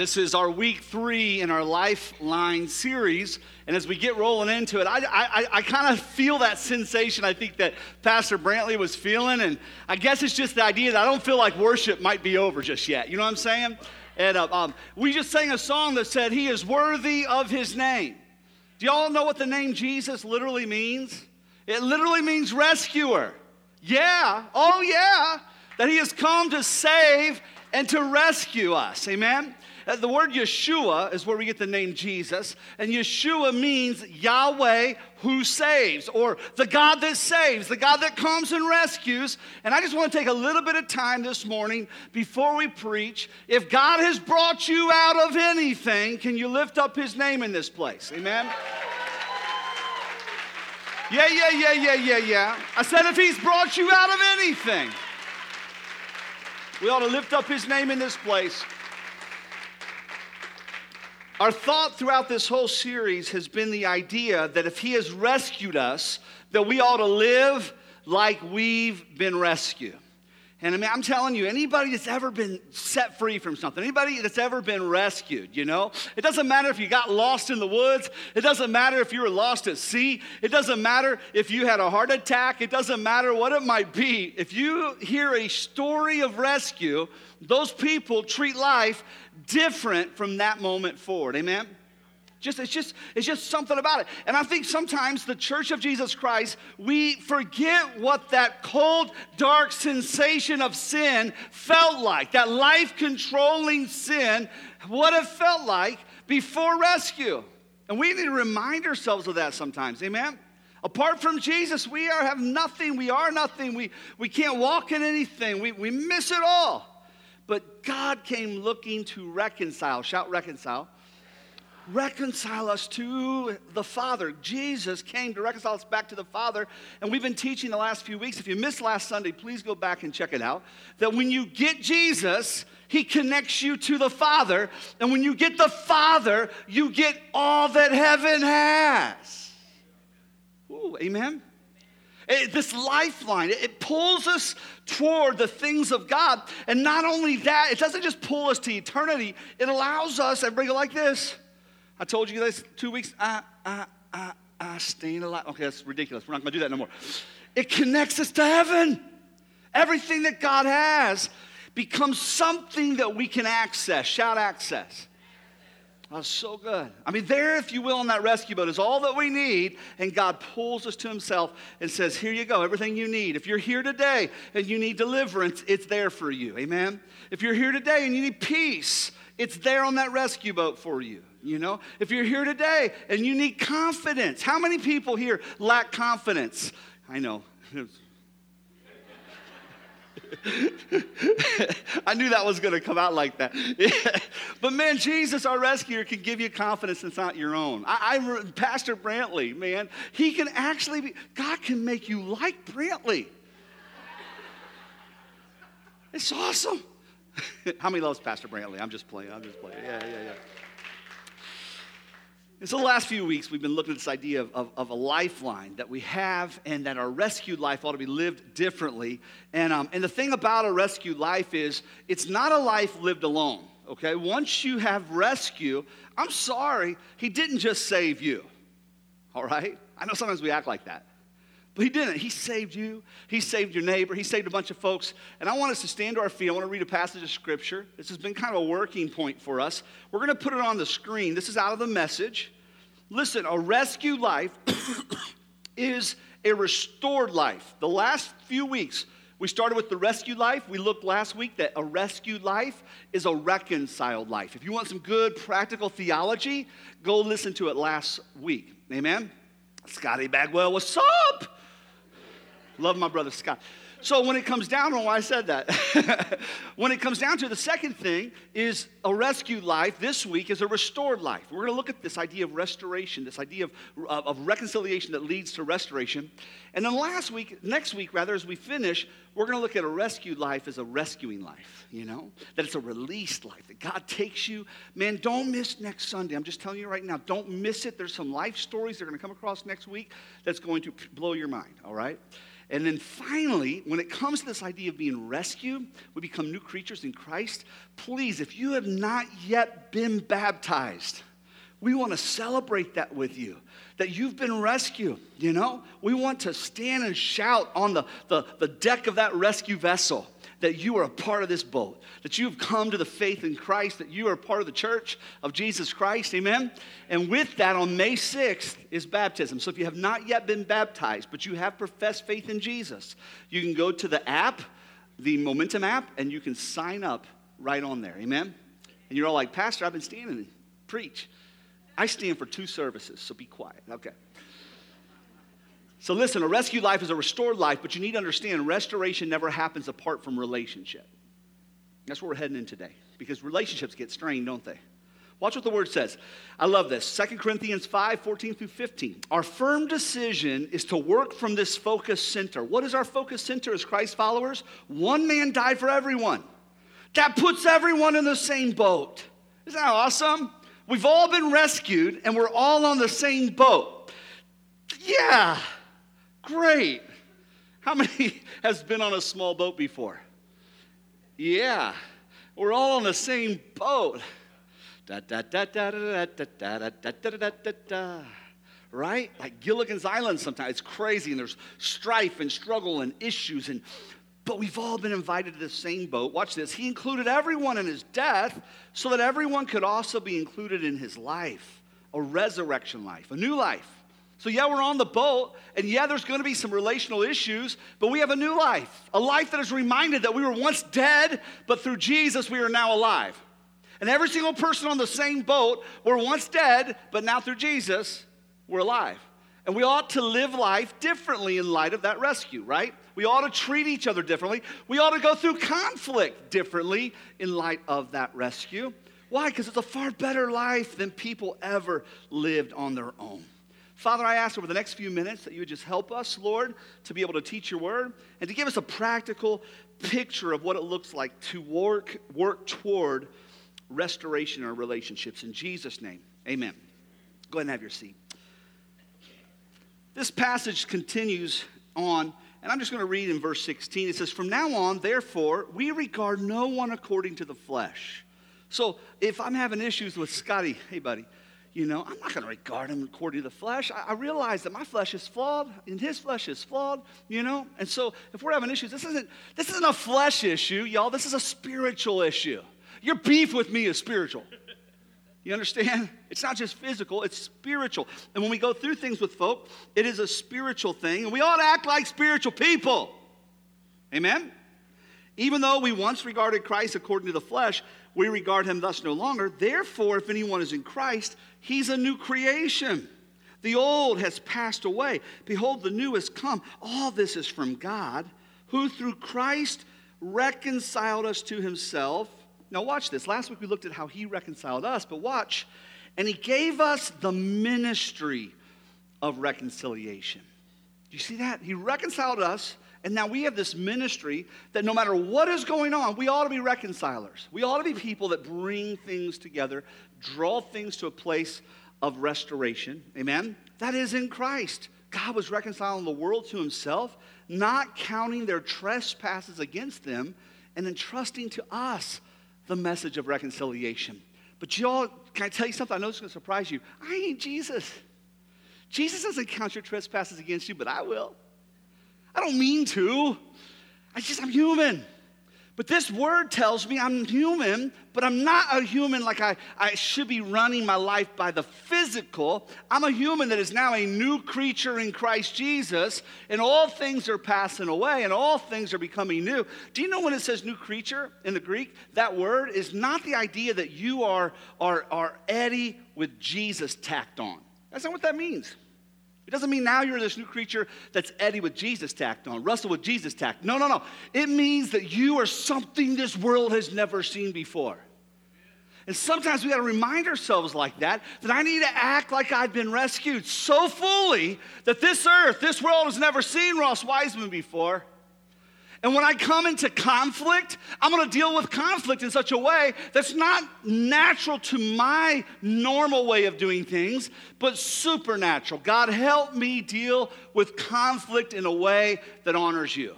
This is our week three in our Lifeline series. And as we get rolling into it, I, I, I kind of feel that sensation I think that Pastor Brantley was feeling. And I guess it's just the idea that I don't feel like worship might be over just yet. You know what I'm saying? And uh, um, we just sang a song that said, He is worthy of His name. Do y'all know what the name Jesus literally means? It literally means rescuer. Yeah, oh yeah, that He has come to save and to rescue us. Amen? Uh, the word Yeshua is where we get the name Jesus, and Yeshua means Yahweh who saves, or the God that saves, the God that comes and rescues. And I just want to take a little bit of time this morning before we preach. If God has brought you out of anything, can you lift up his name in this place? Amen? Yeah, yeah, yeah, yeah, yeah, yeah. I said, if he's brought you out of anything, we ought to lift up his name in this place. Our thought throughout this whole series has been the idea that if he has rescued us, that we ought to live like we've been rescued. And I mean, I'm telling you, anybody that's ever been set free from something, anybody that's ever been rescued, you know, it doesn't matter if you got lost in the woods, it doesn't matter if you were lost at sea, it doesn't matter if you had a heart attack, it doesn't matter what it might be. If you hear a story of rescue, those people treat life different from that moment forward. Amen? Just, it's, just, it's just something about it. And I think sometimes the church of Jesus Christ, we forget what that cold, dark sensation of sin felt like. That life controlling sin, what it felt like before rescue. And we need to remind ourselves of that sometimes. Amen? Apart from Jesus, we are, have nothing. We are nothing. We, we can't walk in anything. We, we miss it all. But God came looking to reconcile. Shout reconcile reconcile us to the Father. Jesus came to reconcile us back to the Father. And we've been teaching the last few weeks. If you missed last Sunday, please go back and check it out. That when you get Jesus, he connects you to the Father. And when you get the Father, you get all that heaven has. Ooh, amen. It, this lifeline, it, it pulls us toward the things of God. And not only that, it doesn't just pull us to eternity, it allows us, bring it like this I told you this two weeks. I, I, I, I, staying alive. Okay, that's ridiculous. We're not going to do that no more. It connects us to heaven. Everything that God has becomes something that we can access. Shout access. That's so good. I mean, there, if you will, on that rescue boat is all that we need, and God pulls us to Himself and says, Here you go, everything you need. If you're here today and you need deliverance, it's there for you. Amen? If you're here today and you need peace, it's there on that rescue boat for you. You know, if you're here today and you need confidence, how many people here lack confidence? I know. I knew that was going to come out like that. but man, Jesus, our rescuer, can give you confidence that's not your own. I, I, Pastor Brantley, man, he can actually be, God can make you like Brantley. It's awesome. How many loves Pastor Brantley? I'm just playing. I'm just playing. Yeah, yeah, yeah. And so, the last few weeks, we've been looking at this idea of, of, of, a lifeline that we have and that our rescued life ought to be lived differently. And, um, and the thing about a rescued life is it's not a life lived alone, okay? Once you have rescue, I'm sorry, He didn't just save you, all right? I know sometimes we act like that. But he didn't. He saved you. He saved your neighbor. He saved a bunch of folks. And I want us to stand to our feet. I want to read a passage of scripture. This has been kind of a working point for us. We're going to put it on the screen. This is out of the message. Listen, a rescued life is a restored life. The last few weeks, we started with the rescued life. We looked last week that a rescued life is a reconciled life. If you want some good practical theology, go listen to it last week. Amen? Scotty Bagwell, what's up? Love my brother Scott. So when it comes down to why I said that, when it comes down to the second thing is a rescued life. This week is a restored life. We're going to look at this idea of restoration, this idea of, of, of reconciliation that leads to restoration. And then last week, next week rather, as we finish, we're going to look at a rescued life as a rescuing life. You know that it's a released life that God takes you. Man, don't miss next Sunday. I'm just telling you right now, don't miss it. There's some life stories that are going to come across next week that's going to blow your mind. All right. And then finally, when it comes to this idea of being rescued, we become new creatures in Christ. Please, if you have not yet been baptized, we want to celebrate that with you, that you've been rescued, you know? We want to stand and shout on the, the, the deck of that rescue vessel that you are a part of this boat, that you've come to the faith in Christ, that you are part of the church of Jesus Christ. Amen? And with that, on May 6th is baptism. So if you have not yet been baptized, but you have professed faith in Jesus, you can go to the app, the Momentum app, and you can sign up right on there. Amen? And you're all like, Pastor, I've been standing preach. I stand for two services, so be quiet. Okay. So, listen, a rescued life is a restored life, but you need to understand restoration never happens apart from relationship. That's where we're heading in today because relationships get strained, don't they? Watch what the word says. I love this. 2 Corinthians 5 14 through 15. Our firm decision is to work from this focus center. What is our focus center as Christ followers? One man died for everyone. That puts everyone in the same boat. Isn't that awesome? We've all been rescued and we're all on the same boat. Yeah. Great. How many has been on a small boat before? Yeah. We're all on the same boat. Da da da da da da da da da da da da da. Right? Like Gilligan's Island sometimes. It's crazy and there's strife and struggle and issues and but we've all been invited to the same boat. Watch this. He included everyone in his death so that everyone could also be included in his life, a resurrection life, a new life. So, yeah, we're on the boat, and yeah, there's to be some relational issues, but we have a new life, a life that is reminded that we were once dead, but through Jesus, we are now alive. And every single person on the same boat, we're once dead, but now through Jesus, we're alive. And we ought to live life differently in light of that rescue, right? We ought to treat each other differently. We ought to go through conflict differently in light of that rescue. Why? Because it's a far better life than people ever lived on their own. Father, I ask over the next few minutes that you would just help us, Lord, to be able to teach your word and to give us a practical picture of what it looks like to work, work toward restoration in our relationships. In Jesus' name, amen. Go ahead and have your seat. This passage continues on, and I'm just going to read in verse 16. It says, From now on, therefore, we regard no one according to the flesh. So if I'm having issues with Scotty, hey, buddy, you know, I'm not going to regard him according to the flesh. I, I, realize that my flesh is flawed and his flesh is flawed, you know? And so if we're having issues, this isn't, this isn't a flesh issue, y'all. This is a spiritual issue. Your beef with me is spiritual. You understand? It's not just physical, it's spiritual. And when we go through things with folk, it is a spiritual thing. And we ought to act like spiritual people. Amen? Even though we once regarded Christ according to the flesh, we regard him thus no longer. Therefore, if anyone is in Christ, he's a new creation. The old has passed away. Behold, the new has come. All this is from God, who through Christ reconciled us to himself. Now, watch this. Last week we looked at how he reconciled us, but watch. And he gave us the ministry of reconciliation. Do you see that? He reconciled us and now we have this ministry that no matter what is going on, we ought to be reconcilers. We ought to be people that bring things together, draw things to a place of restoration. Amen? That is in Christ. God was reconciling the world to himself, not counting their trespasses against them, and entrusting to us the message of reconciliation. But y'all, can I tell you something? I know is going to surprise you. I ain't Jesus. Jesus doesn't count your trespasses against you, but I will. I don't mean to. I just, I'm human. But this word tells me I'm human, but I'm not a human like I, I should be running my life by the physical. I'm a human that is now a new creature in Christ Jesus, and all things are passing away and all things are becoming new. Do you know when it says new creature in the Greek? That word is not the idea that you are, are, are Eddie with Jesus tacked on. That's not what that means. It doesn't mean now you're this new creature that's Eddie with Jesus tacked on, Russell with Jesus tacked. No, no, no. It means that you are something this world has never seen before. And sometimes we got to remind ourselves like that, that I need to act like I've been rescued so fully that this earth, this world has never seen Ross Wiseman before. And when I come into conflict, I'm gonna deal with conflict in such a way that's not natural to my normal way of doing things, but supernatural. God, help me deal with conflict in a way that honors you.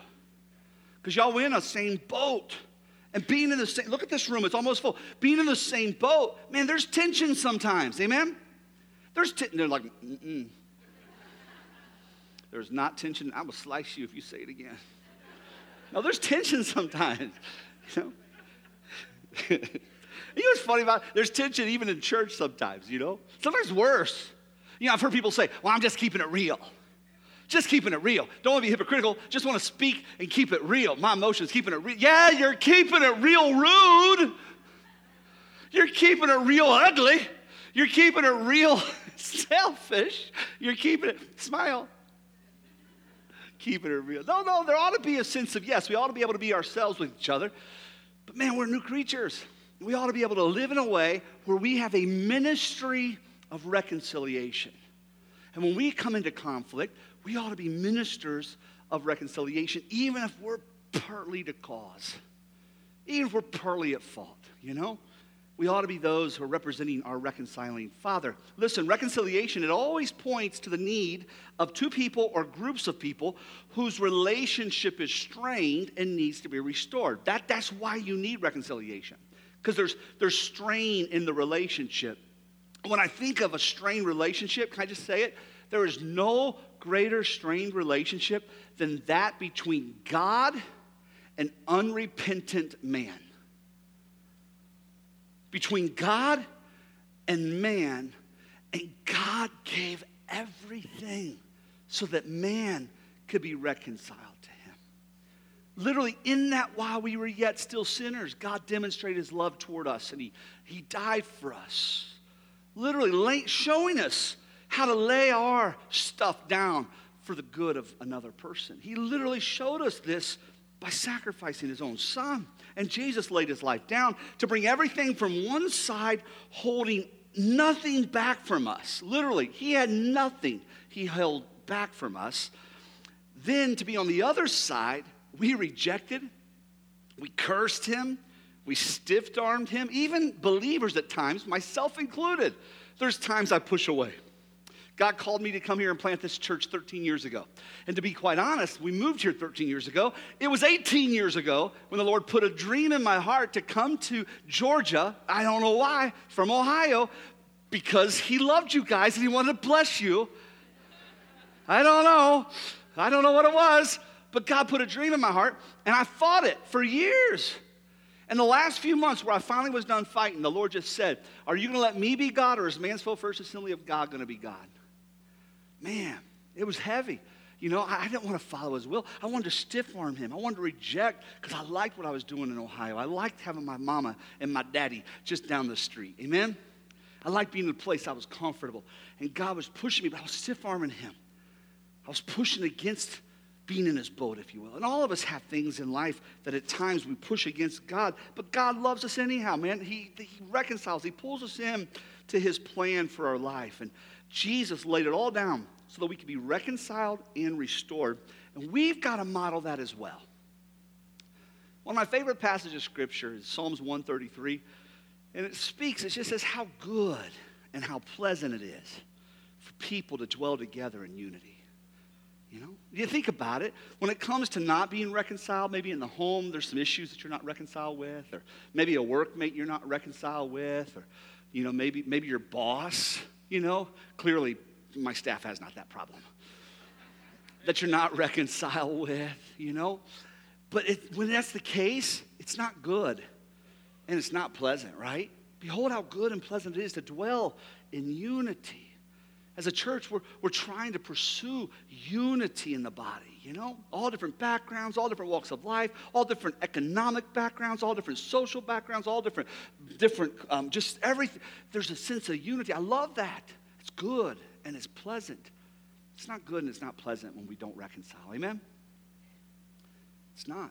Because y'all, we're in the same boat. And being in the same, look at this room, it's almost full. Being in the same boat, man, there's tension sometimes, amen? There's tension. They're like, mm There's not tension. I will slice you if you say it again. No, there's tension sometimes. You know? you know what's funny about it? There's tension even in church sometimes, you know? Sometimes worse. You know, I've heard people say, well, I'm just keeping it real. Just keeping it real. Don't want to be hypocritical. Just want to speak and keep it real. My emotions, keeping it real. Yeah, you're keeping it real rude. You're keeping it real ugly. You're keeping it real selfish. You're keeping it, smile keeping it real. No, no, there ought to be a sense of yes, we ought to be able to be ourselves with each other. But man, we're new creatures. We ought to be able to live in a way where we have a ministry of reconciliation. And when we come into conflict, we ought to be ministers of reconciliation, even if we're partly the cause, even if we're partly at fault, you know? We ought to be those who are representing our reconciling Father. Listen, reconciliation, it always points to the need of two people or groups of people whose relationship is strained and needs to be restored. That, that's why you need reconciliation, because there's, there's strain in the relationship. When I think of a strained relationship, can I just say it? There is no greater strained relationship than that between God and unrepentant man between God and man, and God gave everything so that man could be reconciled to him. Literally, in that while we were yet still sinners, God demonstrated his love toward us and he, he died for us. Literally, showing us how to lay our stuff down for the good of another person. He literally showed us this by sacrificing his own son. And Jesus laid his life down to bring everything from one side, holding nothing back from us. Literally, he had nothing he held back from us. Then to be on the other side, we rejected, we cursed him, we stiff armed him, even believers at times, myself included. There's times I push away. God called me to come here and plant this church 13 years ago. And to be quite honest, we moved here 13 years ago. It was 18 years ago when the Lord put a dream in my heart to come to Georgia. I don't know why, from Ohio, because He loved you guys and He wanted to bless you. I don't know. I don't know what it was, but God put a dream in my heart and I fought it for years. And the last few months where I finally was done fighting, the Lord just said, Are you going to let me be God or is Mansfield First Assembly of God going to be God? Man, it was heavy. You know, I, didn't want to follow his will. I wanted to stiff arm him. I wanted to reject because I liked what I was doing in Ohio. I liked having my mama and my daddy just down the street. Amen? I liked being in a place I was comfortable. And God was pushing me, but I was stiff arming him. I was pushing against being in his boat, if you will. And all of us have things in life that at times we push against God, but God loves us anyhow, man. He, he reconciles, He pulls us in to His plan for our life. And Jesus laid it all down so that we could be reconciled and restored. And we've got to model that as well. One of my favorite passages of scripture is Psalms 133. And it speaks, it just says how good and how pleasant it is for people to dwell together in unity. You know, you think about it. When it comes to not being reconciled, maybe in the home there's some issues that you're not reconciled with, or maybe a workmate you're not reconciled with, or you know, maybe maybe your boss you know, clearly my staff has not that problem. that you're not reconciled with, you know. But it, when that's the case, it's not good and it's not pleasant, right? Behold how good and pleasant it is to dwell in unity. As a church, we're, we're trying to pursue unity in the body, you know? All different backgrounds, all different walks of life, all different economic backgrounds, all different social backgrounds, all different, different um, just everything. There's a sense of unity. I love that. It's good and it's pleasant. It's not good and it's not pleasant when we don't reconcile. Amen? It's not.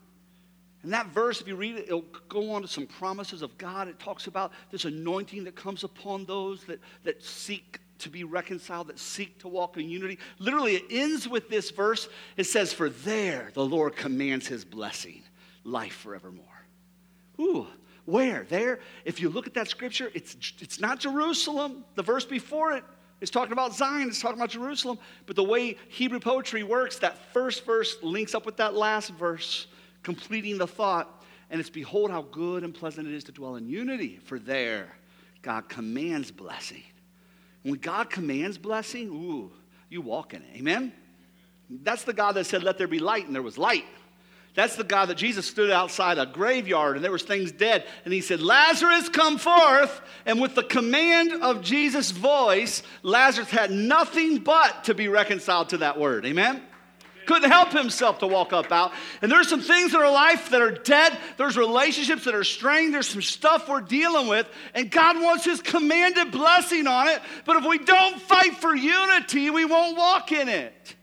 And that verse, if you read it, it'll go on to some promises of God. It talks about this anointing that comes upon those that, that seek to be reconciled, that seek to walk in unity. Literally, it ends with this verse. It says, For there the Lord commands his blessing, life forevermore. Ooh, where? There? If you look at that scripture, it's, it's not Jerusalem. The verse before it is talking about Zion, it's talking about Jerusalem. But the way Hebrew poetry works, that first verse links up with that last verse, completing the thought. And it's, Behold, how good and pleasant it is to dwell in unity, for there God commands blessing. When God commands blessing, ooh, you walk in it. Amen? That's the God that said, Let there be light, and there was light. That's the God that Jesus stood outside a graveyard and there was things dead. And he said, Lazarus, come forth. And with the command of Jesus' voice, Lazarus had nothing but to be reconciled to that word. Amen? Couldn't help himself to walk up out. And there's some things in our life that are dead. There's relationships that are strained. There's some stuff we're dealing with. And God wants his commanded blessing on it. But if we don't fight for unity, we won't walk in it.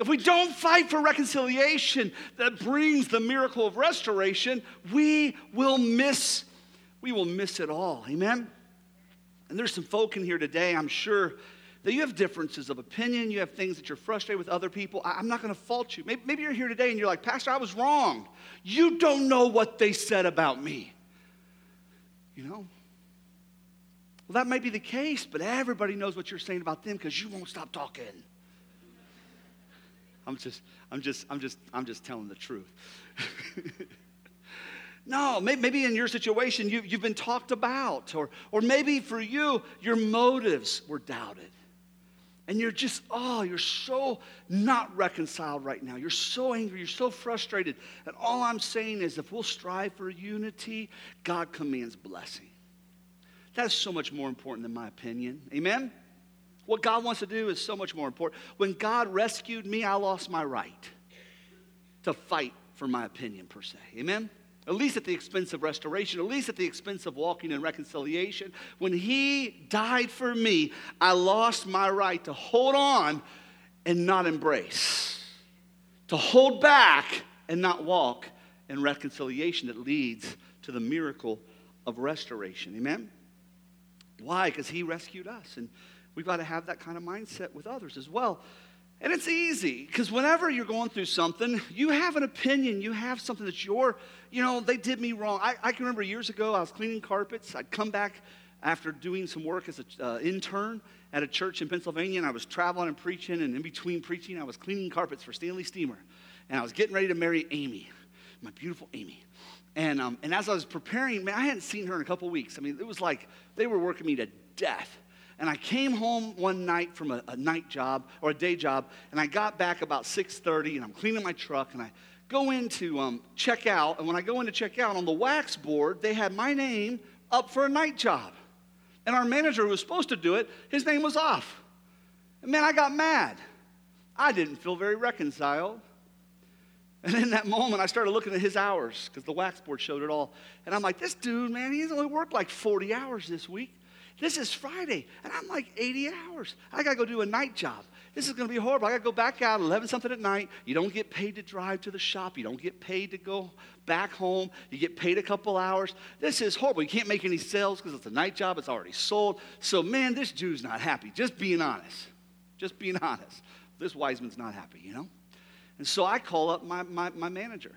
If we don't fight for reconciliation that brings the miracle of restoration, we will miss we will miss it all. Amen. And there's some folk in here today, I'm sure that you have differences of opinion, you have things that you're frustrated with other people. I, am not going to fault you. Maybe, maybe you're here today and you're like, Pastor, I was wrong. You don't know what they said about me. You know? Well, that may be the case, but everybody knows what you're saying about them because you won't stop talking. I'm just, I'm just, I'm just, I'm just telling the truth. no, maybe in your situation you, you've been talked about, or, or maybe for you, your motives were doubted and you're just, oh, you're so not reconciled right now. You're so angry. You're so frustrated. And all I'm saying is if we'll strive for unity, God commands blessing. That's so much more important than my opinion. Amen? What God wants to do is so much more important. When God rescued me, I lost my right to fight for my opinion, per se. Amen? At least at the expense of restoration, at least at the expense of walking in reconciliation. When he died for me, I lost my right to hold on and not embrace, to hold back and not walk in reconciliation that leads to the miracle of restoration. Amen? Why? Because he rescued us. And we've got to have that kind of mindset with others as well. And it's easy because whenever you're going through something, you have an opinion. You have something that you're, you know, they did me wrong. I, I can remember years ago, I was cleaning carpets. I'd come back after doing some work as an uh, intern at a church in Pennsylvania, and I was traveling and preaching. And in between preaching, I was cleaning carpets for Stanley Steamer. And I was getting ready to marry Amy, my beautiful Amy. And, um, and as I was preparing, man, I hadn't seen her in a couple weeks. I mean, it was like they were working me to death. And I came home one night from a, a night job or a day job, and I got back about 6:30, and I'm cleaning my truck, and I go in to um, check out. And when I go in to check out, on the wax board, they had my name up for a night job. And our manager who was supposed to do it, his name was off. And man, I got mad. I didn't feel very reconciled. And in that moment, I started looking at his hours because the wax board showed it all. And I'm like, this dude, man, he's only worked like 40 hours this week. This is Friday, and I'm like 80 hours. I got to go do a night job. This is going to be horrible. I got to go back out 11 something at night. You don't get paid to drive to the shop. You don't get paid to go back home. You get paid a couple hours. This is horrible. You can't make any sales because it's a night job. It's already sold. So, man, this Jew's not happy. Just being honest. Just being honest. This Wiseman's not happy, you know? And so I call up my, my, my manager.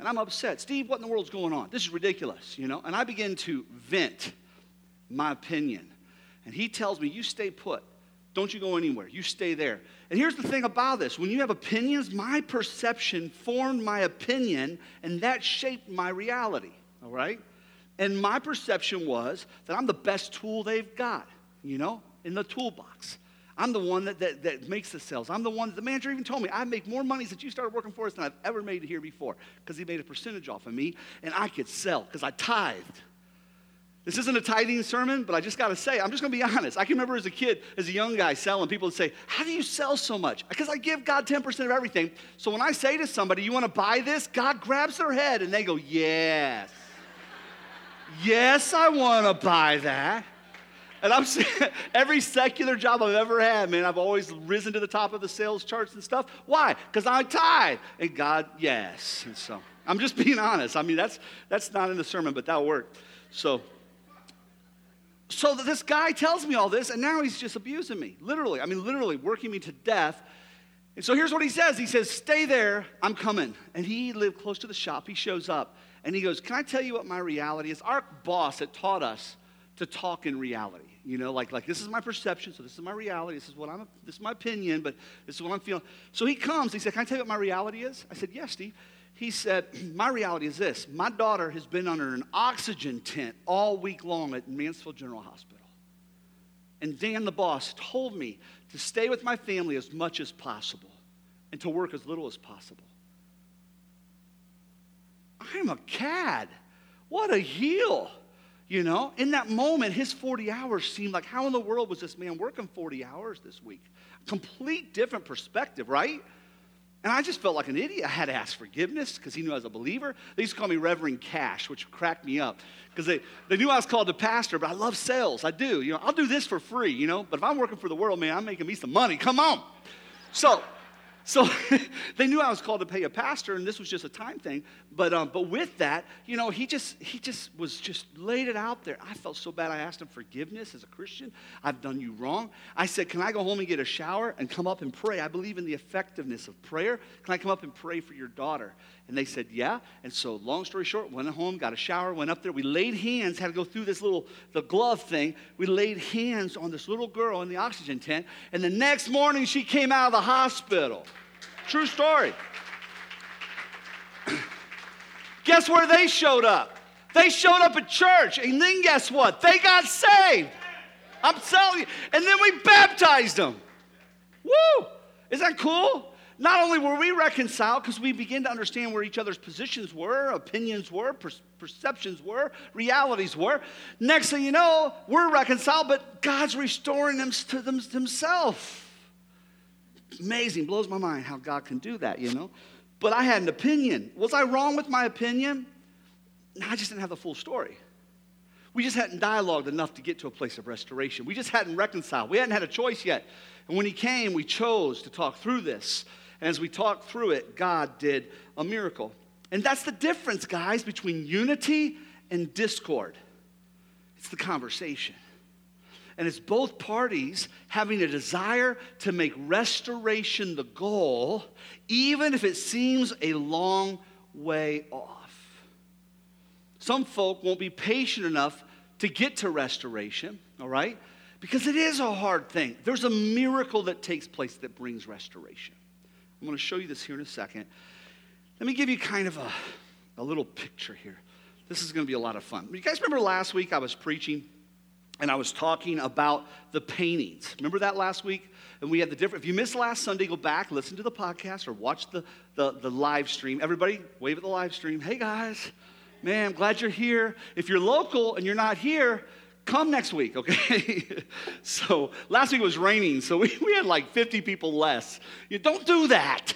And I'm upset. Steve, what in the world's going on? This is ridiculous, you know? And I begin to vent my opinion. And he tells me, You stay put. Don't you go anywhere. You stay there. And here's the thing about this when you have opinions, my perception formed my opinion, and that shaped my reality. All right? And my perception was that I'm the best tool they've got, you know, in the toolbox. I'm the one that, that, that makes the sales. I'm the one the manager even told me I make more money since you started working for us than I've ever made here before because he made a percentage off of me and I could sell because I tithed. This isn't a tithing sermon, but I just got to say, I'm just going to be honest. I can remember as a kid, as a young guy selling, people would say, How do you sell so much? Because I give God 10% of everything. So when I say to somebody, You want to buy this? God grabs their head and they go, Yes. yes, I want to buy that. And I'm every secular job I've ever had, man, I've always risen to the top of the sales charts and stuff. Why? Because I tithe. And God, yes. And so I'm just being honest. I mean, that's, that's not in the sermon, but that worked. So so this guy tells me all this, and now he's just abusing me. Literally. I mean, literally working me to death. And so here's what he says He says, Stay there, I'm coming. And he lived close to the shop. He shows up and he goes, Can I tell you what my reality is? Our boss had taught us to talk in reality. You know, like, like this is my perception, so this is my reality, this is what I'm this is my opinion, but this is what I'm feeling. So he comes, he said, Can I tell you what my reality is? I said, Yes, Steve. He said, My reality is this. My daughter has been under an oxygen tent all week long at Mansfield General Hospital. And Dan, the boss, told me to stay with my family as much as possible and to work as little as possible. I'm a cad. What a heel. You know, in that moment, his 40 hours seemed like, how in the world was this man working 40 hours this week? Complete different perspective, right? And I just felt like an idiot. I had to ask forgiveness because he knew I was a believer. They used to call me Reverend Cash, which cracked me up because they, they knew I was called a pastor, but I love sales. I do. You know, I'll do this for free, you know, but if I'm working for the world, man, I'm making me some money. Come on. So, so they knew I was called to pay a pastor, and this was just a time thing. But, um, but with that, you know, he just, he just was just laid it out there. I felt so bad. I asked him forgiveness as a Christian. I've done you wrong. I said, Can I go home and get a shower and come up and pray? I believe in the effectiveness of prayer. Can I come up and pray for your daughter? And they said, Yeah. And so, long story short, went home, got a shower, went up there. We laid hands, had to go through this little, the glove thing. We laid hands on this little girl in the oxygen tent. And the next morning, she came out of the hospital. True story. guess where they showed up? They showed up at church. And then guess what? They got saved. I'm telling you. And then we baptized them. Woo! Is that cool? Not only were we reconciled because we began to understand where each other's positions were, opinions were, per- perceptions were, realities were. Next thing you know, we're reconciled, but God's restoring them to them. Amazing, blows my mind how God can do that, you know. But I had an opinion. Was I wrong with my opinion? No, I just didn't have the full story. We just hadn't dialogued enough to get to a place of restoration. We just hadn't reconciled. We hadn't had a choice yet. And when He came, we chose to talk through this. And as we talked through it, God did a miracle. And that's the difference, guys, between unity and discord. It's the conversation. And it's both parties having a desire to make restoration the goal, even if it seems a long way off. Some folk won't be patient enough to get to restoration, all right? Because it is a hard thing. There's a miracle that takes place that brings restoration. I'm going to show you this here in a second. Let me give you kind of a, a little picture here. This is going to be a lot of fun. You guys remember last week I was preaching and I was talking about the paintings. Remember that last week? And we had the different, if you missed last Sunday, go back, listen to the podcast, or watch the, the, the live stream. Everybody, wave at the live stream. Hey guys, man, I'm glad you're here. If you're local and you're not here, come next week, okay? so last week was raining, so we, we had like 50 people less. You don't do that.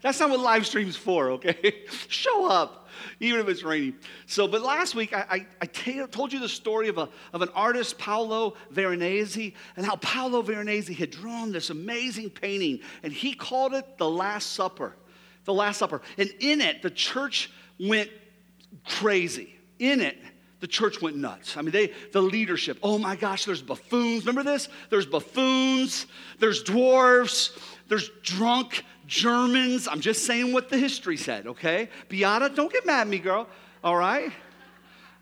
That's not what live stream's for, okay? Show up even if it's raining. So, but last week I, I, I t- told you the story of, a, of an artist, Paolo Veronese, and how Paolo Veronese had drawn this amazing painting, and he called it The Last Supper. The Last Supper. And in it, the church went crazy. In it, the church went nuts. I mean, they, the leadership, oh my gosh, there's buffoons. Remember this? There's buffoons, there's dwarves, there's drunk Germans. I'm just saying what the history said, okay? Beata, don't get mad at me, girl, all right?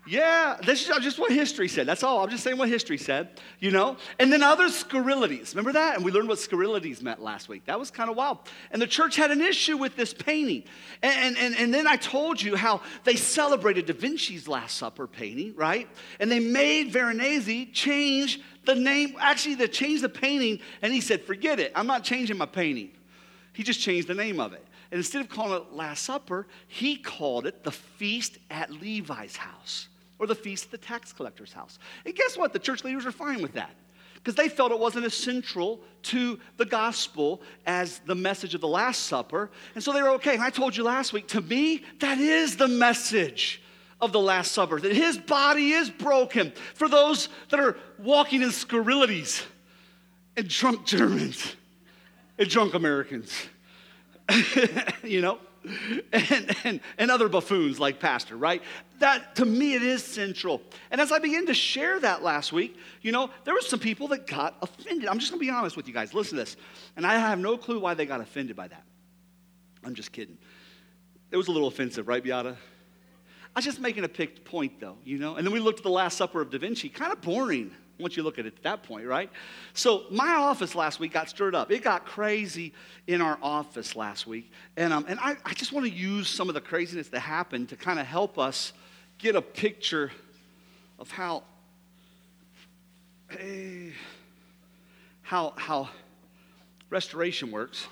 Yeah, this is just what history said. That's all. I'm just saying what history said, you know? And then other scurrilities. Remember that? And we learned what scurrilities meant last week. That was kind of wild. And the church had an issue with this painting. And, and, and then I told you how they celebrated Da Vinci's Last Supper painting, right? And they made Veronese change the name. Actually, they changed the painting, and he said, Forget it. I'm not changing my painting. He just changed the name of it. And instead of calling it Last Supper, he called it the Feast at Levi's house or the Feast at the tax collector's house. And guess what? The church leaders are fine with that because they felt it wasn't as central to the gospel as the message of the Last Supper. And so they were okay. And I told you last week, to me, that is the message of the Last Supper that his body is broken for those that are walking in scurrilities and drunk Germans and drunk Americans. you know? and, and, and other buffoons like Pastor, right? That to me, it is central. And as I began to share that last week, you know, there were some people that got offended. I'm just gonna be honest with you guys. Listen to this. And I have no clue why they got offended by that. I'm just kidding. It was a little offensive, right, Beata? I was just making a picked point, though, you know? And then we looked at the Last Supper of Da Vinci, kind of boring once you look at it at that point, right? So my office last week got stirred up. It got crazy in our office last week. And, um, and I, I just want to use some of the craziness that happened to kind of help us get a picture of how, eh, how, how restoration works.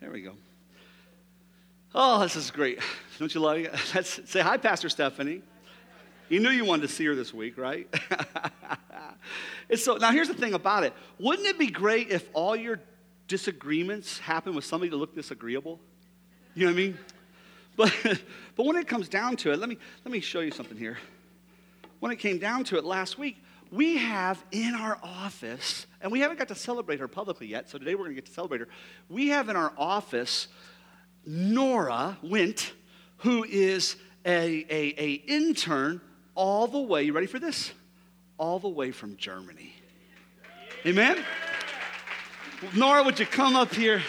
There we go. Oh, this is great. Don't you love it? Say hi, Pastor Stephanie. You knew you wanted to see her this week, right? and so now here's the thing about it. Wouldn't it be great if all your disagreements happen with somebody that looked disagreeable? You know what I mean? But, but when it comes down to it, let me, let me show you something here. When it came down to it last week, we have in our office, and we haven't got to celebrate her publicly yet, so today we're going to get to celebrate her. We have in our office Nora Wint, who is a, a, a intern all the way, you ready for this? All the way from Germany. Amen? Nora, would you come up here?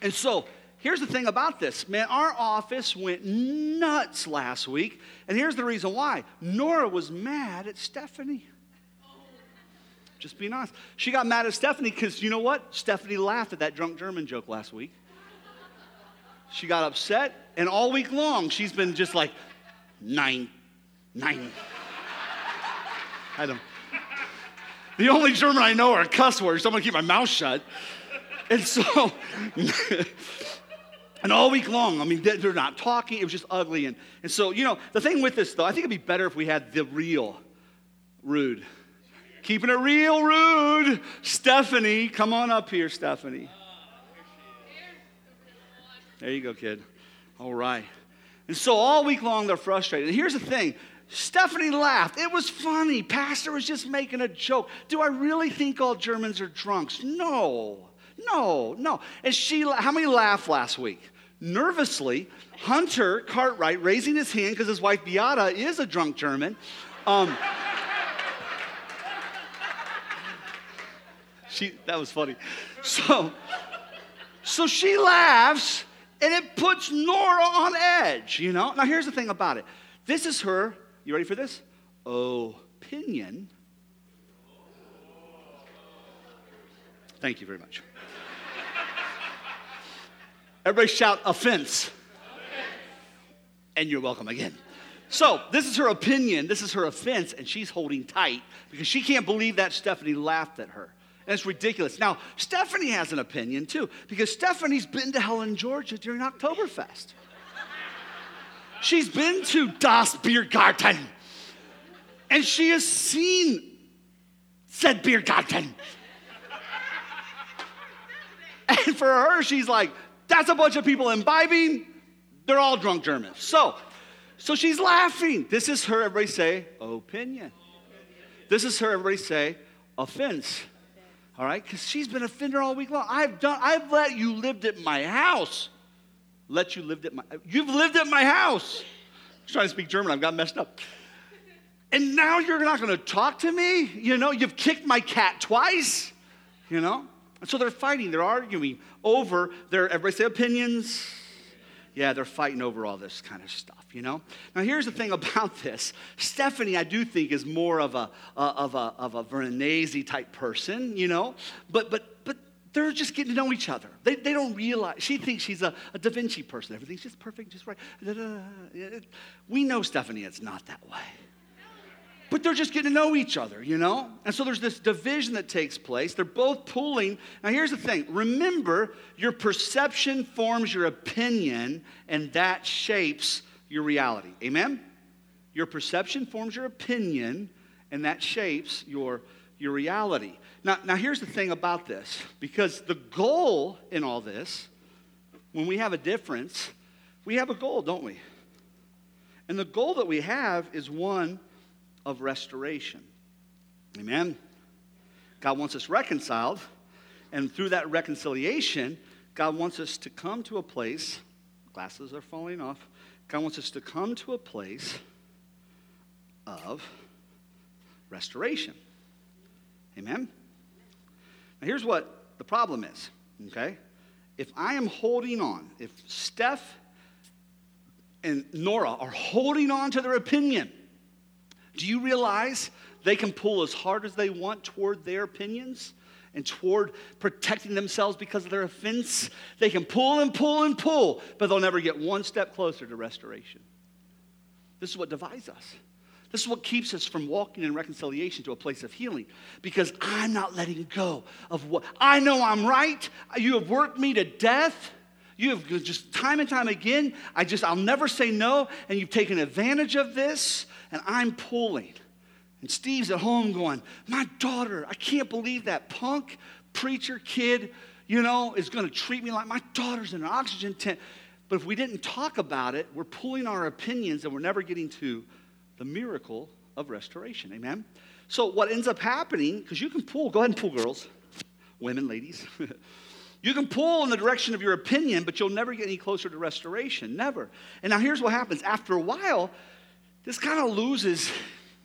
And so, here's the thing about this man, our office went nuts last week. And here's the reason why Nora was mad at Stephanie. Just being honest. She got mad at Stephanie because you know what? Stephanie laughed at that drunk German joke last week. She got upset, and all week long, she's been just like, nein, nein. I don't. The only German I know are cuss words, so I'm gonna keep my mouth shut. And so, and all week long, I mean, they're not talking. It was just ugly. And, and so, you know, the thing with this, though, I think it'd be better if we had the real rude. Keeping it real rude. Stephanie, come on up here, Stephanie. There you go, kid. All right. And so all week long they're frustrated. And here's the thing Stephanie laughed. It was funny. Pastor was just making a joke. Do I really think all Germans are drunks? No, no, no. And she, how many laughed last week? Nervously, Hunter Cartwright raising his hand because his wife Beata is a drunk German. Um, she, that was funny. So, so she laughs and it puts Nora on edge, you know? Now, here's the thing about it this is her, you ready for this? Opinion. Thank you very much. Everybody shout offense. And you're welcome again. So, this is her opinion, this is her offense, and she's holding tight because she can't believe that Stephanie laughed at her. It's ridiculous. Now, Stephanie has an opinion too, because Stephanie's been to Helen, Georgia during Oktoberfest. She's been to Das Biergarten. And she has seen said Biergarten. And for her, she's like, that's a bunch of people imbibing. They're all drunk Germans. So, so she's laughing. This is her, everybody say, opinion. This is her, everybody say, offense all right? Because she's been a offender all week long. I've done, I've let you lived at my house. Let you lived at my, you've lived at my house. I trying to speak German, I've got messed up. And now you're not going to talk to me? You know, you've kicked my cat twice, you know? And so they're fighting, they're arguing over their, everybody say opinions. Yeah, they're fighting over all this kind of stuff you know? Now, here's the thing about this Stephanie, I do think, is more of a, of a, of a Veronese type person, you know? But, but, but they're just getting to know each other. They, they don't realize. She thinks she's a, a Da Vinci person. Everything's just perfect, just right. We know, Stephanie, it's not that way. But they're just getting to know each other, you know? And so there's this division that takes place. They're both pulling. Now, here's the thing remember, your perception forms your opinion, and that shapes your reality. Amen? Your perception forms your opinion, and that shapes your, your reality. Now, now, here's the thing about this because the goal in all this, when we have a difference, we have a goal, don't we? And the goal that we have is one of restoration. Amen? God wants us reconciled. And through that reconciliation, God wants us to come to a place, glasses are falling off. God wants us to come to a place of restoration. Amen? Now, here's what the problem is, okay? If I am holding on, if Steph and Nora are holding on to their opinion, do you realize they can pull as hard as they want toward their opinions? and toward protecting themselves because of their offense. They can pull and pull and pull, but they'll never get one step closer to restoration. This is what divides us. This is what keeps us from walking in reconciliation to a place of healing because I'm not letting go of what I know I'm right. You have worked me to death. You have just time and time again, I just, I'll never say no, and you've taken advantage of this, and I'm pulling. And Steve's at home going, My daughter, I can't believe that punk preacher kid, you know, is going to treat me like my daughter's in an oxygen tent. But if we didn't talk about it, we're pulling our opinions and we're never getting to the miracle of restoration. Amen? So, what ends up happening, because you can pull, go ahead and pull, girls, women, ladies. you can pull in the direction of your opinion, but you'll never get any closer to restoration. Never. And now, here's what happens after a while, this kind of loses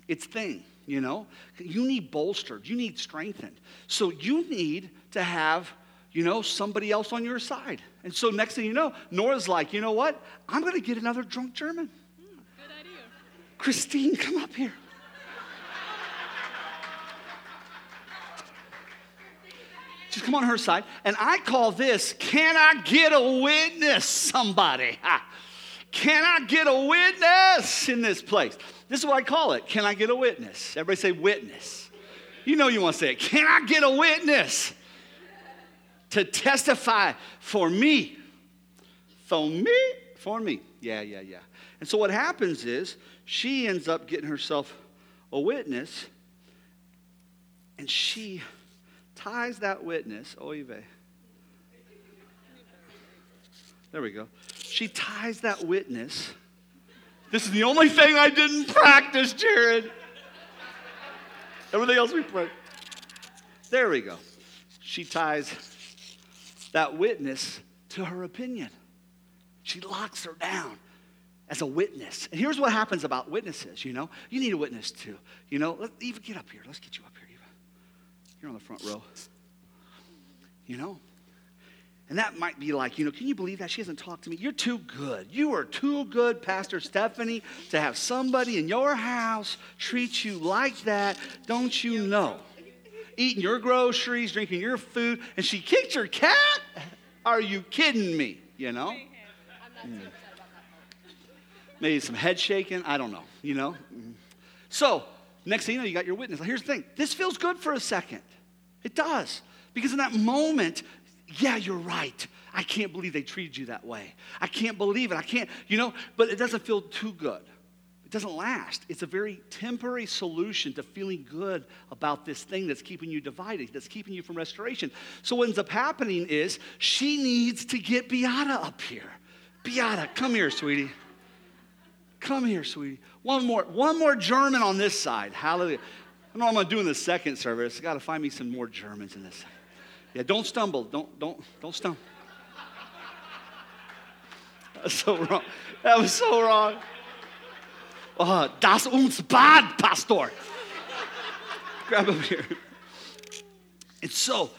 its thing, you know? You need bolstered, you need strengthened. So, you need to have you know, somebody else on your side. And so next thing you know, Nora's like, you know what? I'm going to get another drunk German. Mm, good idea. Christine, come up here. Just come on her side. And I call this, can I get a witness, somebody? Can I get a witness in this place? This is what I call it. Can I get a witness? Everybody say witness. You know you want to say it. Can I get a witness to testify for me? For me? For me. Yeah, yeah, yeah. And so what happens is she ends up getting herself a witness, and she ties that witness, oive. There we go. She ties that witness. This is the only thing I didn't practice, Jared. Everything else we put. There we go. She ties that witness to her opinion. She locks her down as a witness. And here's what happens about witnesses, you know. You need a witness too. You know, let, Eva, get up here. Let's get you up here. You're on the front row. You know? And that might be like, you know, can you believe that? She hasn't talked to me. You're too good. You are too good, Pastor Stephanie, to have somebody in your house treat you like that. Don't you know? Eating your groceries, drinking your food, and she kicked your cat? Are you kidding me? You know? Mm maybe some head shaking. I don't know, you know? So, next thing you know, you got your witness. Here's the thing this feels good for a second. It does. Because in that moment, yeah, you're right. I can't believe they treated you that way. I can't believe it. I can't, you know, but it doesn't feel too good. It doesn't last. It's a very temporary solution to feeling good about this thing that's keeping you divided, that's keeping you from restoration. So what ends up happening is she needs to get Beata up here. Beata, come here, sweetie. Come here, sweetie. One more, one more German on this side. Hallelujah. I know I'm going to do in the second service. Got to find me some more Germans in this. Yeah, don't stumble. Don't, don't, don't stumble. That's so wrong. That was so wrong. Oh, das uns Bad, Pastor. Grab up here. And so,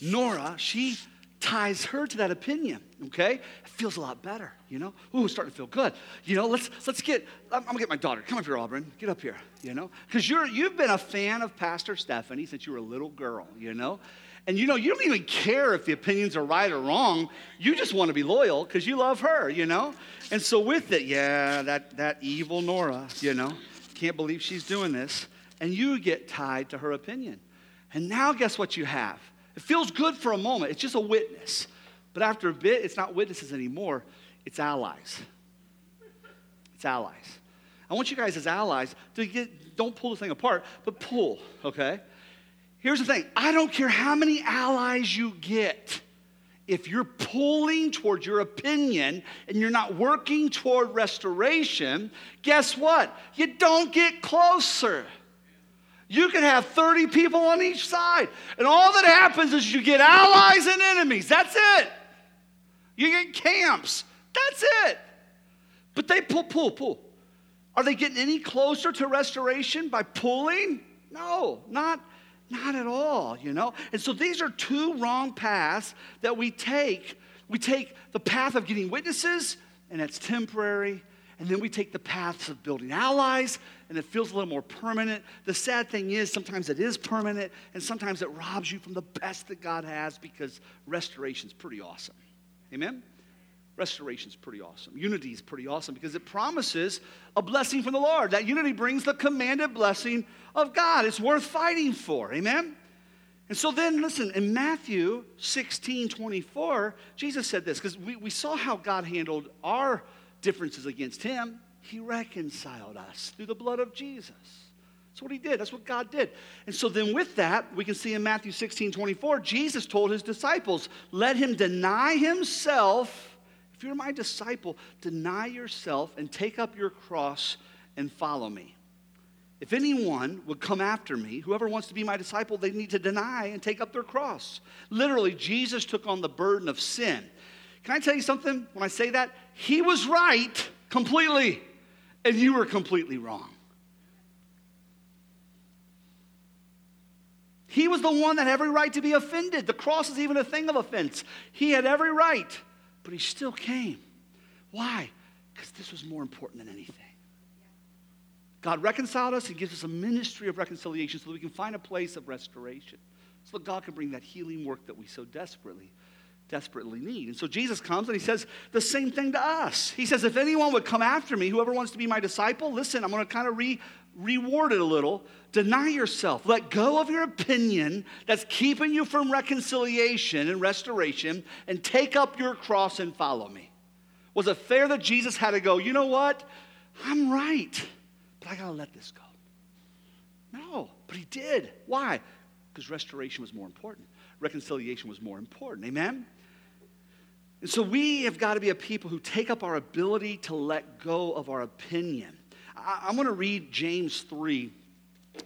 Nora, she ties her to that opinion, okay? Feels a lot better, you know? Ooh, starting to feel good. You know, let's let's get I'm, I'm gonna get my daughter. Come up here, Auburn. Get up here, you know? Because you're you've been a fan of Pastor Stephanie since you were a little girl, you know? And you know, you don't even care if the opinions are right or wrong. You just want to be loyal because you love her, you know? And so with it, yeah, that that evil Nora, you know, can't believe she's doing this. And you get tied to her opinion. And now guess what you have? It feels good for a moment. It's just a witness. But after a bit, it's not witnesses anymore, it's allies. It's allies. I want you guys as allies to get, don't pull the thing apart, but pull, okay? Here's the thing I don't care how many allies you get. If you're pulling toward your opinion and you're not working toward restoration, guess what? You don't get closer. You can have 30 people on each side. And all that happens is you get allies and enemies. That's it. You get camps. That's it. But they pull, pull, pull. Are they getting any closer to restoration by pulling? No, not, not at all, you know? And so these are two wrong paths that we take. We take the path of getting witnesses, and that's temporary. And then we take the paths of building allies, and it feels a little more permanent. The sad thing is, sometimes it is permanent, and sometimes it robs you from the best that God has because restoration is pretty awesome. Amen? Restoration is pretty awesome. Unity is pretty awesome because it promises a blessing from the Lord. That unity brings the commanded blessing of God. It's worth fighting for. Amen? And so then, listen, in Matthew 16 24, Jesus said this because we, we saw how God handled our differences against him. He reconciled us through the blood of Jesus. That's what he did. That's what God did. And so then with that, we can see in Matthew 16 24, Jesus told his disciples, let him deny himself if you're my disciple, deny yourself and take up your cross and follow me. If anyone would come after me, whoever wants to be my disciple, they need to deny and take up their cross. Literally, Jesus took on the burden of sin. Can I tell you something? When I say that, he was right completely, and you were completely wrong. He was the one that had every right to be offended. The cross is even a thing of offense. He had every right but he still came. Why? Because this was more important than anything. God reconciled us and gives us a ministry of reconciliation so that we can find a place of restoration. So that God can bring that healing work that we so desperately, desperately need. And so Jesus comes and he says the same thing to us. He says, If anyone would come after me, whoever wants to be my disciple, listen, I'm going to kind of re reward it a little. Deny yourself. Let go of your opinion that's keeping you from reconciliation and restoration and take up your cross and follow me. Was it fair that Jesus had to go, you know what? I'm right, but I got to let this go? No, but he did. Why? Because restoration was more important, reconciliation was more important. Amen? And so we have got to be a people who take up our ability to let go of our opinion I, am going to read James 3,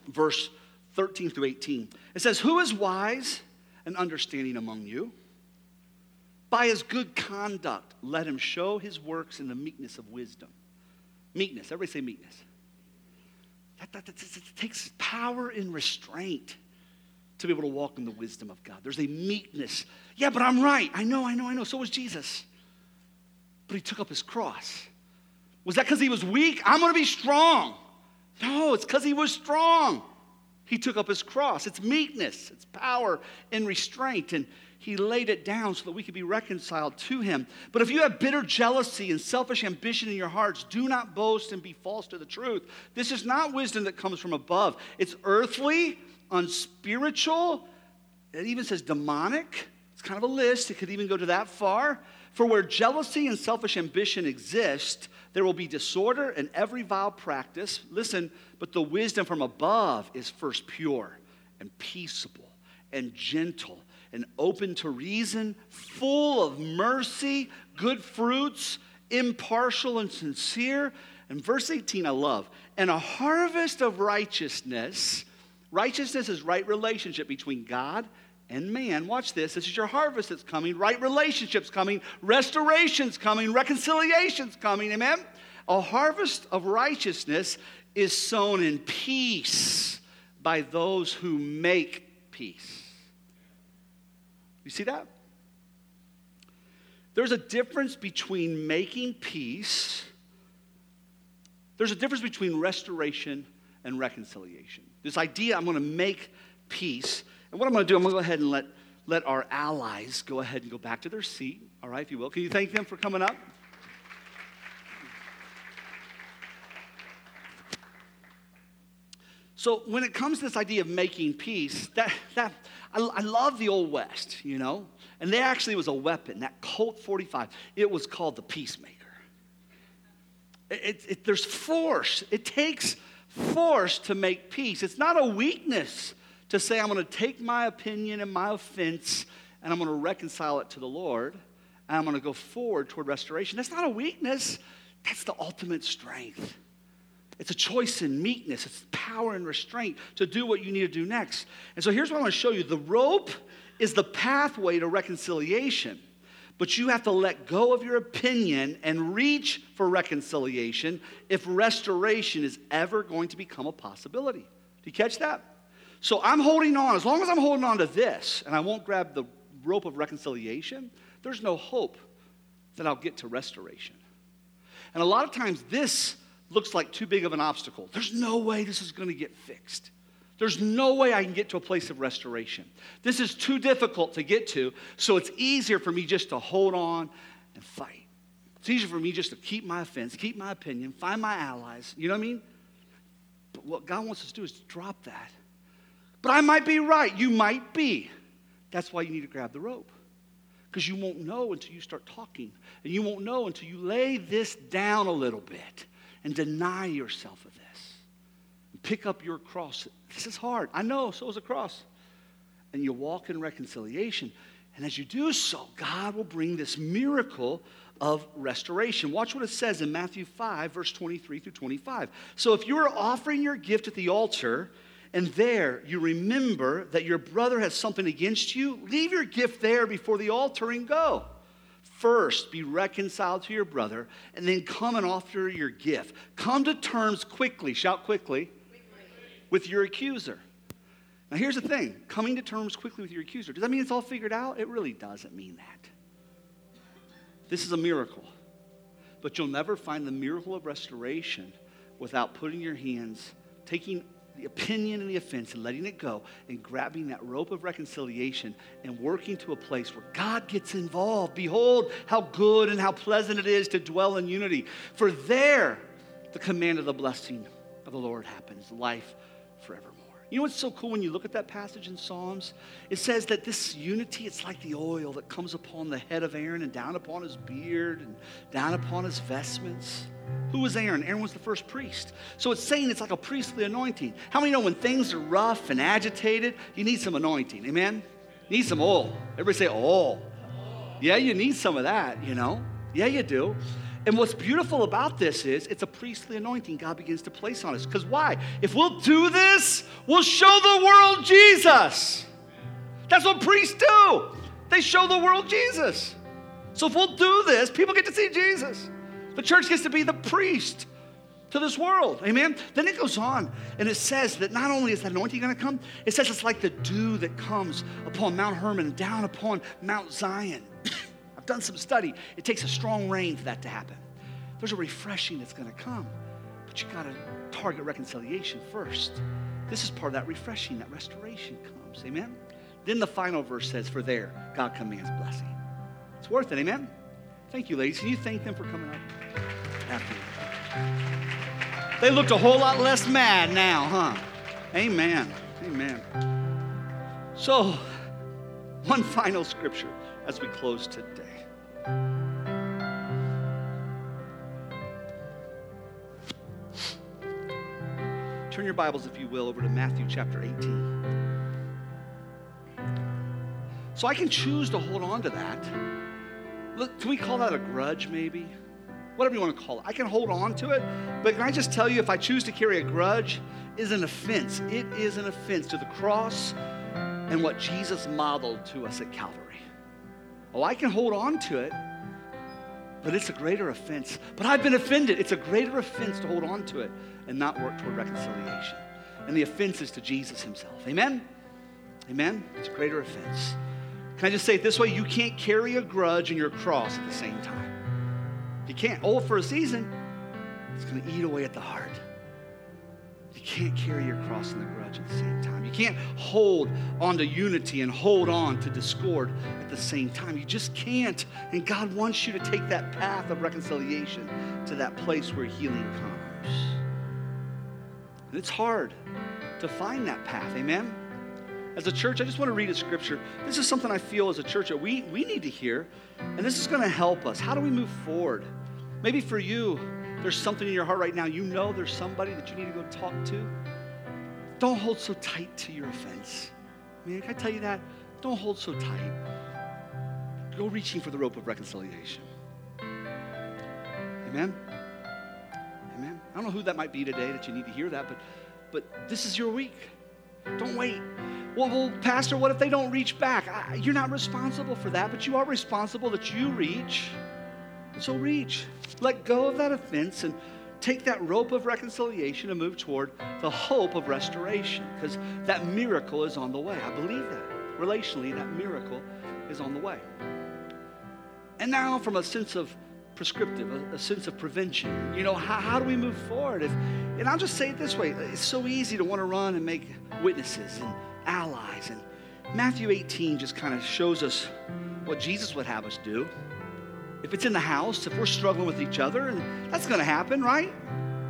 verse 13 through 18. It says, Who is wise and understanding among you? By his good conduct, let him show his works in the meekness of wisdom. Meekness, everybody say meekness. That, that, that, that, takes power and restraint to be able to walk in the wisdom of God. There's a meekness. Yeah, but I'm right. I know, I know, I know. So was Jesus. But he took up his cross. Was that because he was weak? I'm going to be strong. No, it's because he was strong. He took up his cross. It's meekness, it's power and restraint. And he laid it down so that we could be reconciled to him. But if you have bitter jealousy and selfish ambition in your hearts, do not boast and be false to the truth. This is not wisdom that comes from above, it's earthly, unspiritual. It even says demonic. It's kind of a list, it could even go to that far. For where jealousy and selfish ambition exist, there will be disorder in every vile practice. Listen, but the wisdom from above is first pure and peaceable and gentle and open to reason, full of mercy, good fruits, impartial and sincere. And verse 18, I love. And a harvest of righteousness. Righteousness is right relationship between God and man. Watch this. This is your harvest that's coming, right relationships coming, restorations coming, reconciliations coming. Amen? A harvest of righteousness is sown in peace by those who make peace. You see that? There's a difference between making peace, there's a difference between restoration and reconciliation. This idea, I'm going to make peace and what I'm going to do, I'm going to go ahead and let, let our allies go ahead and go back to their seat, all right, if you will. Can you thank them for coming up? So when it comes to this idea of making peace, that, that I, I, love the old west, you know, and there actually was a weapon, that Colt 45. It was called the peacemaker. It, it, it, there's force. It takes force to make peace. It's not a weakness to say, I'm going to take my opinion and my offense and I'm going to reconcile it to the Lord and I'm going to go forward toward restoration. That's not a weakness, that's the ultimate strength. It's a choice in meekness, it's power and restraint to do what you need to do next. And so here's what I want to show you the rope is the pathway to reconciliation. But you have to let go of your opinion and reach for reconciliation if restoration is ever going to become a possibility. Do you catch that? So I'm holding on. As long as I'm holding on to this and I won't grab the rope of reconciliation, there's no hope that I'll get to restoration. And a lot of times this looks like too big of an obstacle. There's no way this is going to get fixed. There's no way I can get to a place of restoration. This is too difficult to get to, so it's easier for me just to hold on and fight. It's easier for me just to keep my offense, keep my opinion, find my allies. You know what I mean? But what God wants us to do is to drop that. But I might be right. You might be. That's why you need to grab the rope. Because you won't know until you start talking. And you won't know until you lay this down a little bit and deny yourself of this. And pick up your cross. This is hard. I know, so is a cross. And you walk in reconciliation. And as you do so, God will bring this miracle of restoration. Watch what it says in Matthew 5, verse 23 through 25. So if you are offering your gift at the altar, and there you remember that your brother has something against you, leave your gift there before the altar and go. First, be reconciled to your brother, and then come and offer your gift. Come to terms quickly, shout quickly, with your accuser. Now, here's the thing coming to terms quickly with your accuser. Does that mean it's all figured out? It really doesn't mean that. This is a miracle. But you'll never find the miracle of restoration without putting your hands, taking the opinion and the offense and letting it go and grabbing that rope of reconciliation and working to a place where God gets involved. Behold, how good and how pleasant it is to dwell in unity. For there, the command of the blessing of the Lord happens life. You know what's so cool when you look at that passage in Psalms? It says that this unity, it's like the oil that comes upon the head of Aaron and down upon his beard and down upon his vestments. Who was Aaron? Aaron was the first priest. So it's saying it's like a priestly anointing. How many know when things are rough and agitated, you need some anointing? Amen? You need some oil. Everybody say oil. Yeah, you need some of that, you know? Yeah, you do. And what's beautiful about this is it's a priestly anointing God begins to place on us. Because why? If we'll do this, we'll show the world Jesus. That's what priests do. They show the world Jesus. So if we'll do this, people get to see Jesus. The church gets to be the priest to this world. Amen. Then it goes on and it says that not only is that anointing going to come, it says it's like the dew that comes upon Mount Hermon down upon Mount Zion. I've done some study. It takes a strong rain for that to happen. There's a refreshing that's going to come, but you got to target reconciliation first. This is part of that refreshing, that restoration comes. Amen. Then the final verse says, For there, God commands blessing. It's worth it. Amen. Thank you, ladies. Can you thank them for coming up? After They looked a whole lot less mad now, huh? Amen. Amen. So, one final scripture as we close today. Turn your Bibles, if you will, over to Matthew chapter 18. So I can choose to hold on to that Look, can we call that a grudge, maybe? Whatever you want to call it. I can hold on to it, but can I just tell you, if I choose to carry a grudge, is an offense. It is an offense to the cross and what Jesus modeled to us at Calvary. Oh, I can hold on to it, but it's a greater offense. But I've been offended. It's a greater offense to hold on to it and not work toward reconciliation. And the offense is to Jesus himself. Amen? Amen? It's a greater offense. Can I just say it this way? You can't carry a grudge and your cross at the same time. You can't. Oh, for a season, it's going to eat away at the heart. You can't carry your cross and the grudge at the same time. You can't hold on to unity and hold on to discord at the same time. You just can't. And God wants you to take that path of reconciliation to that place where healing comes. And it's hard to find that path. Amen? as a church, I just want to read a scripture. This is something I feel as a church that we, we need to hear, and this is going to help us. How do we move forward? Maybe for you, there's something in your heart right now. You know there's somebody that you need to go talk to. Don't hold so tight to your offense. Man, can I tell you that? Don't hold so tight. Go reaching for the rope of reconciliation. Amen? Amen. I don't know who that might be today that you need to hear that, but, but this is your week. Don't wait. Well, well, Pastor, what if they don't reach back? I, you're not responsible for that, but you are responsible that you reach. So reach. Let go of that offense and take that rope of reconciliation and move toward the hope of restoration because that miracle is on the way. I believe that. Relationally, that miracle is on the way. And now, from a sense of prescriptive, a, a sense of prevention, you know, how, how do we move forward? If, and I'll just say it this way it's so easy to want to run and make witnesses and allies. And Matthew 18 just kind of shows us what Jesus would have us do. If it's in the house, if we're struggling with each other, and that's going to happen, right?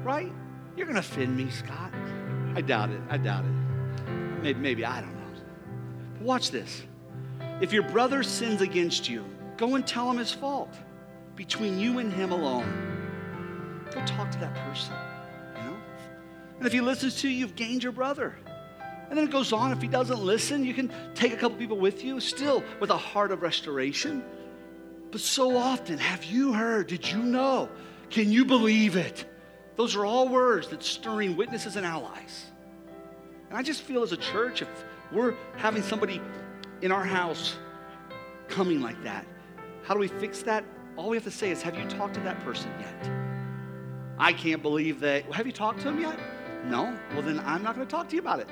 Right? You're going to offend me, Scott. I doubt it. I doubt it. Maybe, maybe I don't know. But watch this. If your brother sins against you, go and tell him his fault between you and him alone. Go talk to that person, you know? And if he listens to you, you've gained your brother. And then it goes on. If he doesn't listen, you can take a couple people with you, still with a heart of restoration. But so often, have you heard? Did you know? Can you believe it? Those are all words that stirring witnesses and allies. And I just feel as a church, if we're having somebody in our house coming like that, how do we fix that? All we have to say is, Have you talked to that person yet? I can't believe that. Have you talked to him yet? No? Well, then I'm not going to talk to you about it.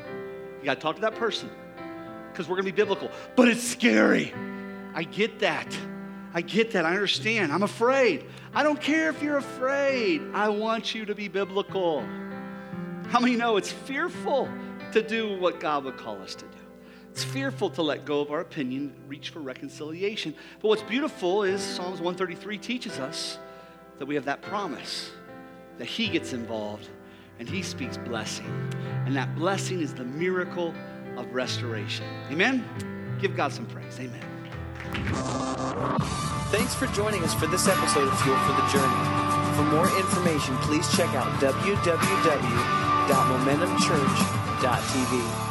You got to talk to that person because we're going to be biblical. But it's scary. I get that. I get that. I understand. I'm afraid. I don't care if you're afraid. I want you to be biblical. How many know it's fearful to do what God would call us to do? It's fearful to let go of our opinion, reach for reconciliation. But what's beautiful is Psalms 133 teaches us that we have that promise that He gets involved and He speaks blessing. And that blessing is the miracle of restoration. Amen? Give God some praise. Amen. Thanks for joining us for this episode of Fuel for the Journey. For more information, please check out www.momentumchurch.tv.